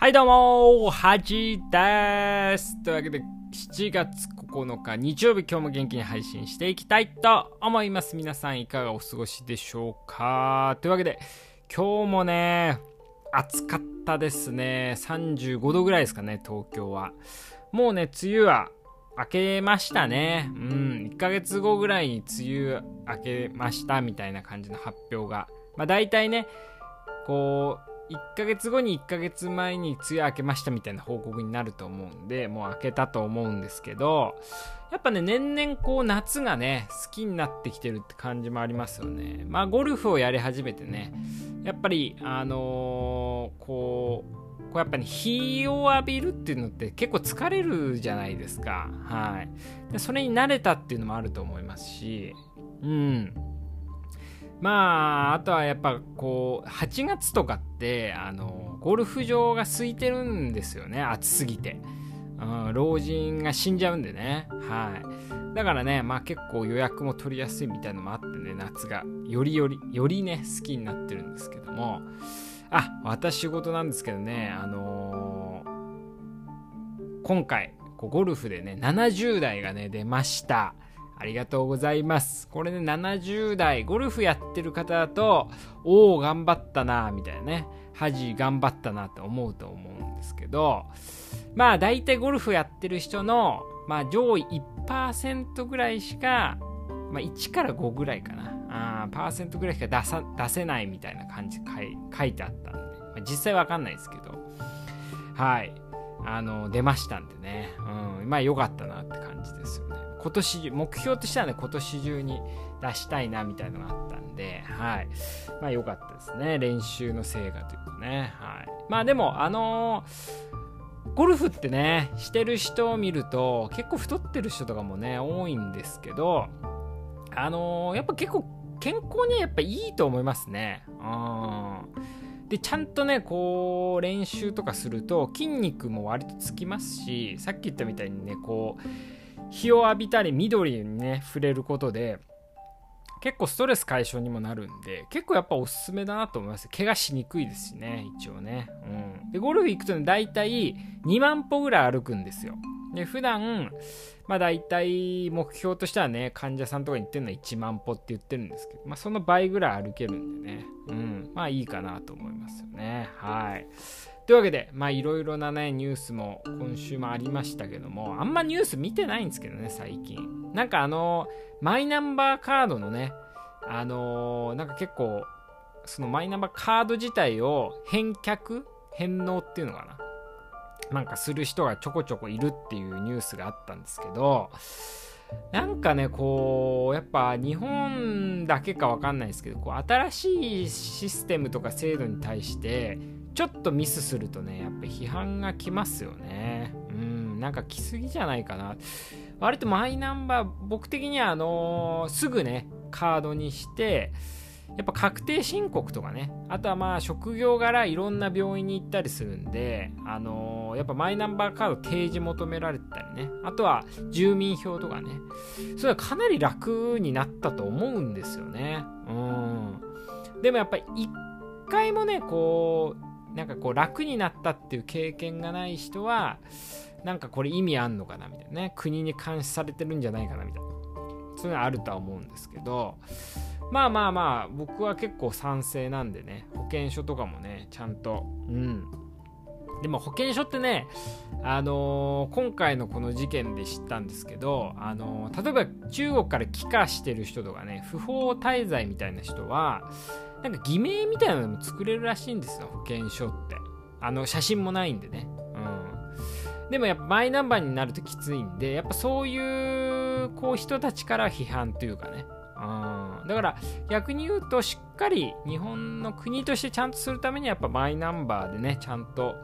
はいどうもはじです。というわけで、7月9日日曜日今日も元気に配信していきたいと思います。皆さんいかがお過ごしでしょうかというわけで、今日もね、暑かったですね。35度ぐらいですかね、東京は。もうね、梅雨は明けましたね。うん、1ヶ月後ぐらいに梅雨明けましたみたいな感じの発表が。まあ大体ね、こう、1ヶ月後に1ヶ月前に梅雨明けましたみたいな報告になると思うんで、もう明けたと思うんですけど、やっぱね、年々こう夏がね、好きになってきてるって感じもありますよね。まあゴルフをやり始めてね、やっぱり、あのー、こう、こうやっぱり、ね、日を浴びるっていうのって結構疲れるじゃないですか。はい。でそれに慣れたっていうのもあると思いますし、うん。まあ、あとはやっぱこう、8月とかって、あの、ゴルフ場が空いてるんですよね、暑すぎて。うん、老人が死んじゃうんでね。はい。だからね、まあ結構予約も取りやすいみたいなのもあってね、夏がよりより、よりね、好きになってるんですけども。あ、私事なんですけどね、あのー、今回、ゴルフでね、70代がね、出ました。ありがとうございます。これね、70代、ゴルフやってる方だと、おお、頑張ったな、みたいなね、恥頑張ったなって思うと思うんですけど、まあ、大体ゴルフやってる人の、まあ、上位1%ぐらいしか、まあ、1から5ぐらいかな。あーパーセントぐらいしか出さ出せないみたいな感じ書い書いてあったんで、まあ、実際わかんないですけど、はい。あの、出ましたんでね。うん。まあ、良かったなって感じですよね。今年、目標としてはね、今年中に出したいなみたいなのがあったんで、はい。まあ良かったですね。練習の成果というかね。はい。まあでも、あのー、ゴルフってね、してる人を見ると、結構太ってる人とかもね、多いんですけど、あのー、やっぱ結構健康にはやっぱいいと思いますね。うん。で、ちゃんとね、こう、練習とかすると筋肉も割とつきますし、さっき言ったみたいにね、こう、日を浴びたり緑にね触れることで結構ストレス解消にもなるんで結構やっぱおすすめだなと思います。怪我しにくいですしね一応ね、うん、でゴルフ行くとね大体2万歩ぐらい歩くんですよ。で普段まあ大体目標としてはね患者さんとかに言ってるのは1万歩って言ってるんですけどまあその倍ぐらい歩けるんでね。うん。まあいいかなと思いますよね。はい。というわけで、まあいろいろなね、ニュースも今週もありましたけども、あんまニュース見てないんですけどね、最近。なんかあの、マイナンバーカードのね、あのー、なんか結構、そのマイナンバーカード自体を返却返納っていうのかな？なんかする人がちょこちょこいるっていうニュースがあったんですけど、なんかね、こう、やっぱ日本だけかわかんないですけど、こう新しいシステムとか制度に対して、ちょっとミスするとね、やっぱ批判が来ますよね。うん、なんか来すぎじゃないかな。割とマイナンバー、僕的にはあのー、すぐね、カードにして、やっぱ確定申告とかね、あとはまあ職業柄いろんな病院に行ったりするんで、あのー、やっぱマイナンバーカード提示求められたりね、あとは住民票とかね、それはかなり楽になったと思うんですよね。うん。でもやっぱり一回もね、こう、なんかこう楽になったっていう経験がない人はなんかこれ意味あんのかなみたいなね。国に監視されてるんじゃないかなみたいな。そういうのはあるとは思うんですけどまあまあまあ僕は結構賛成なんでね保険証とかもねちゃんとうんでも保険証ってね、あのー、今回のこの事件で知ったんですけど、あのー、例えば中国から帰化してる人とかね、不法滞在みたいな人は、なんか偽名みたいなのも作れるらしいんですよ、保険証って。あの、写真もないんでね。うん。でもやっぱマイナンバーになるときついんで、やっぱそういう、こう人たちから批判というかね。うん。だから逆に言うとしっかり日本の国としてちゃんとするためにやっぱマイナンバーでね、ちゃんと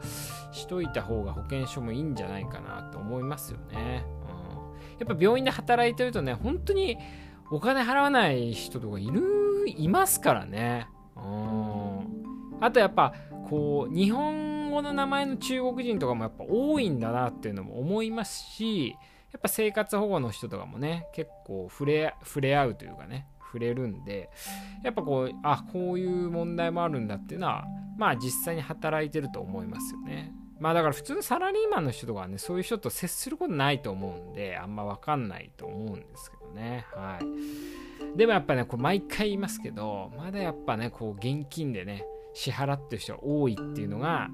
しといた方が保険証もいいんじゃないかなと思いますよね。うん。やっぱ病院で働いてるとね、本当にお金払わない人とかいるいますからね。うん。あとやっぱ、こう、日本語の名前の中国人とかもやっぱ多いんだなっていうのも思いますし、やっぱ生活保護の人とかもね、結構触れ、触れ合うというかね、触れるんで、やっぱこう、あ、こういう問題もあるんだっていうのは、まあ実際に働いてると思いますよね。まあだから普通のサラリーマンの人とかはね、そういう人と接することないと思うんで、あんまわかんないと思うんですけどね。はい。でもやっぱね、こう毎回言いますけど、まだやっぱね、こう現金でね、支払ってる人が多いっていうのが、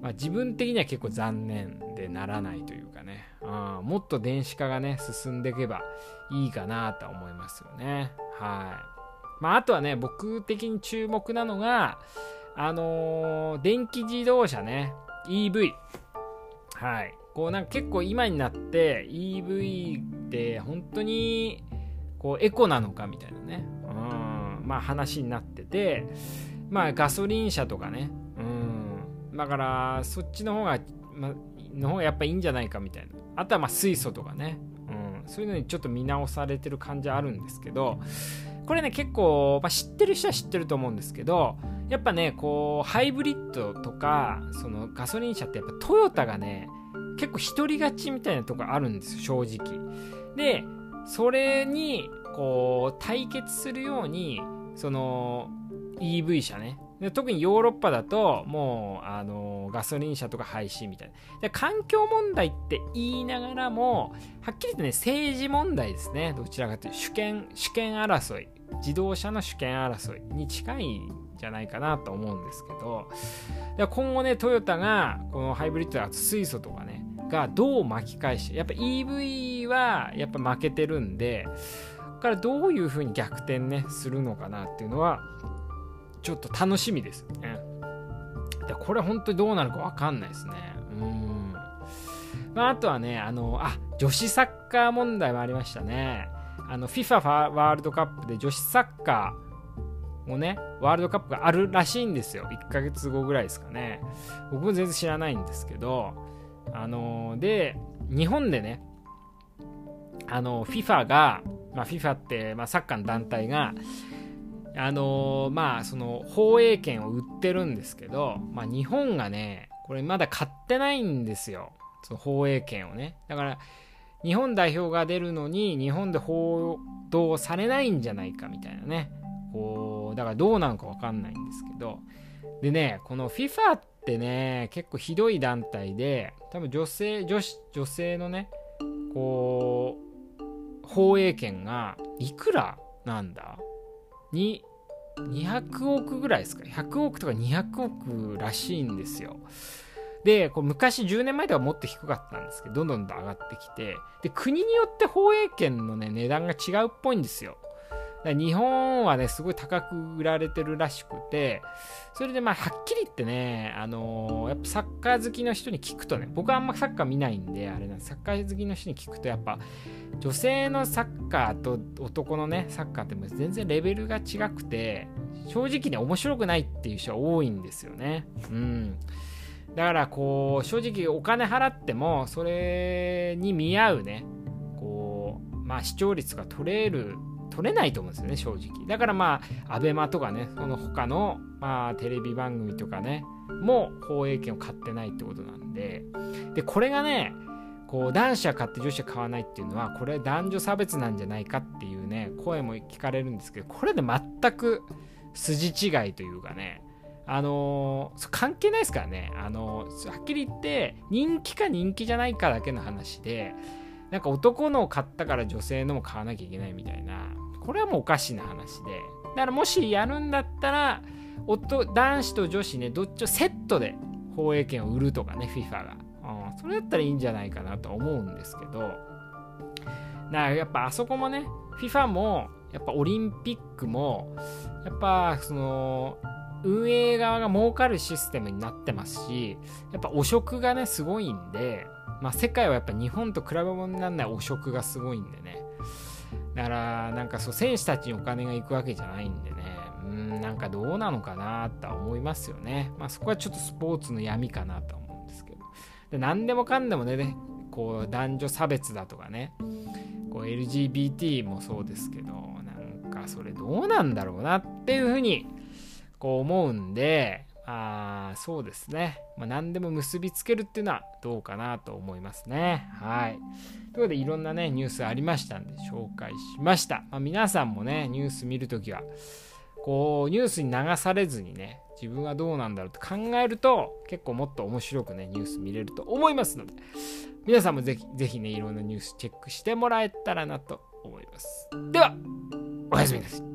まあ、自分的には結構残念でならないというかね、あもっと電子化がね、進んでいけばいいかなと思いますよね。はい。まあ、あとはね、僕的に注目なのが、あのー、電気自動車ね、EV。はい。こうなんか結構今になって EV って本当にこうエコなのかみたいなね、うん、まあ話になってて、まあガソリン車とかね、うん、だからそっちの方が、ま、の方がやっぱいいんじゃないかみたいな。あとはまあ水素とかね、うん、そういうのにちょっと見直されてる感じあるんですけど、これね結構、まあ、知ってる人は知ってると思うんですけど、やっぱねこうハイブリッドとかそのガソリン車ってやっぱトヨタがね結構独り勝ちみたいなとこあるんですよ正直。でそれにこう対決するようにその EV 車ね。で特にヨーロッパだともうあのガソリン車とか廃止みたいな。で環境問題って言いながらもはっきり言ってね政治問題ですね。どちらかというと主権主権争い。自動車の主権争いに近いんじゃないかなと思うんですけど。今後ねトヨタがこのハイブリッドや水素とかねがどう巻き返してやっぱ EV はやっぱ負けてるんでからどういう風に逆転ねするのかなっていうのはちょっと楽しみですね。でこれ本当にどうなるか分かんないですね。うん。まあ、あとはねあのあ女子サッカー問題もありましたね。あの FIFA ワールドカップで女子サッカーもね、ワールドカップがあるらしいんですよ。1ヶ月後ぐらいですかね。僕も全然知らないんですけど、あのー、で、日本でね、あの、FIFA が、まあ、FIFA って、まあ、サッカーの団体が、あのー、まあ、その、放映権を売ってるんですけど、まあ、日本がね、これまだ買ってないんですよ。その放映権をね。だから、日本代表が出るのに、日本で報道されないんじゃないかみたいなね。こうだからどうなのか分かんないんですけどでねこの FIFA ってね結構ひどい団体で多分女性女子女性のねこう放映権がいくらなんだに200億ぐらいですか100億とか200億らしいんですよ。でこう昔10年前ではもっと低かったんですけどどんどんどん上がってきて。で国によって放映権のね値段が違うっぽいんですよ。日本はね、すごい高く売られてるらしくて、それでまあ、はっきり言ってね、あのー、やっぱサッカー好きの人に聞くとね、僕はあんまサッカー見ないんで、あれなんですサッカー好きの人に聞くと、やっぱ、女性のサッカーと男のね、サッカーってもう全然レベルが違くて、正直ね、面白くないっていう人は多いんですよね。うん。だからこう、正直お金払っても、それに見合うね、こう、まあ視聴率が取れる取れないと思うんですよね、正直。だからまあ、アベマとかね、その他の、まあ、テレビ番組とかね、も放映権を買ってないってことなんで、で、これがね、こう男子は買って女子は買わないっていうのはこれ男女差別なんじゃないかっていうね声も聞かれるんですけどこれで全く筋違いというかねあのー、関係ないですからね、あのー、はっきり言って人気か人気じゃないかだけの話でなんか男のを買ったから女性のも買わなきゃいけないみたいな。これはもうおかしな話で。だからもしやるんだったら男子と女子ねどっちをセットで放映権を売るとかね FIFA が、うん、それだったらいいんじゃないかなと思うんですけど。だからやっぱあそこもね FIFA もやっぱオリンピックもやっぱその運営側が儲かるシステムになってますしやっぱ汚職がねすごいんでまあ世界はやっぱ日本と比べ物にならない汚職がすごいんでね。だからなんかそう選手たちにお金が行くわけじゃないんでね。うんなんかどうなのかなとは思いますよね。まあそこはちょっとスポーツの闇かなと思うんですけど。で何でもかんでもねこう男女差別だとかね。こう LGBT もそうですけどなんかそれどうなんだろうなっていうふうにこう思うんであそうですね、まあ、何でも結びつけるっていうのはどうかなと思いますね。はい。ということでいろんなね、ニュースありましたんで紹介しました。まあ、皆さんもね、ニュース見るときは、こうニュースに流されずにね自分はどうなんだろうって考えると結構もっと面白くねニュース見れると思いますので皆さんもぜひぜひねいろんなニュースチェックしてもらえたらなと思いますではおやすみなさい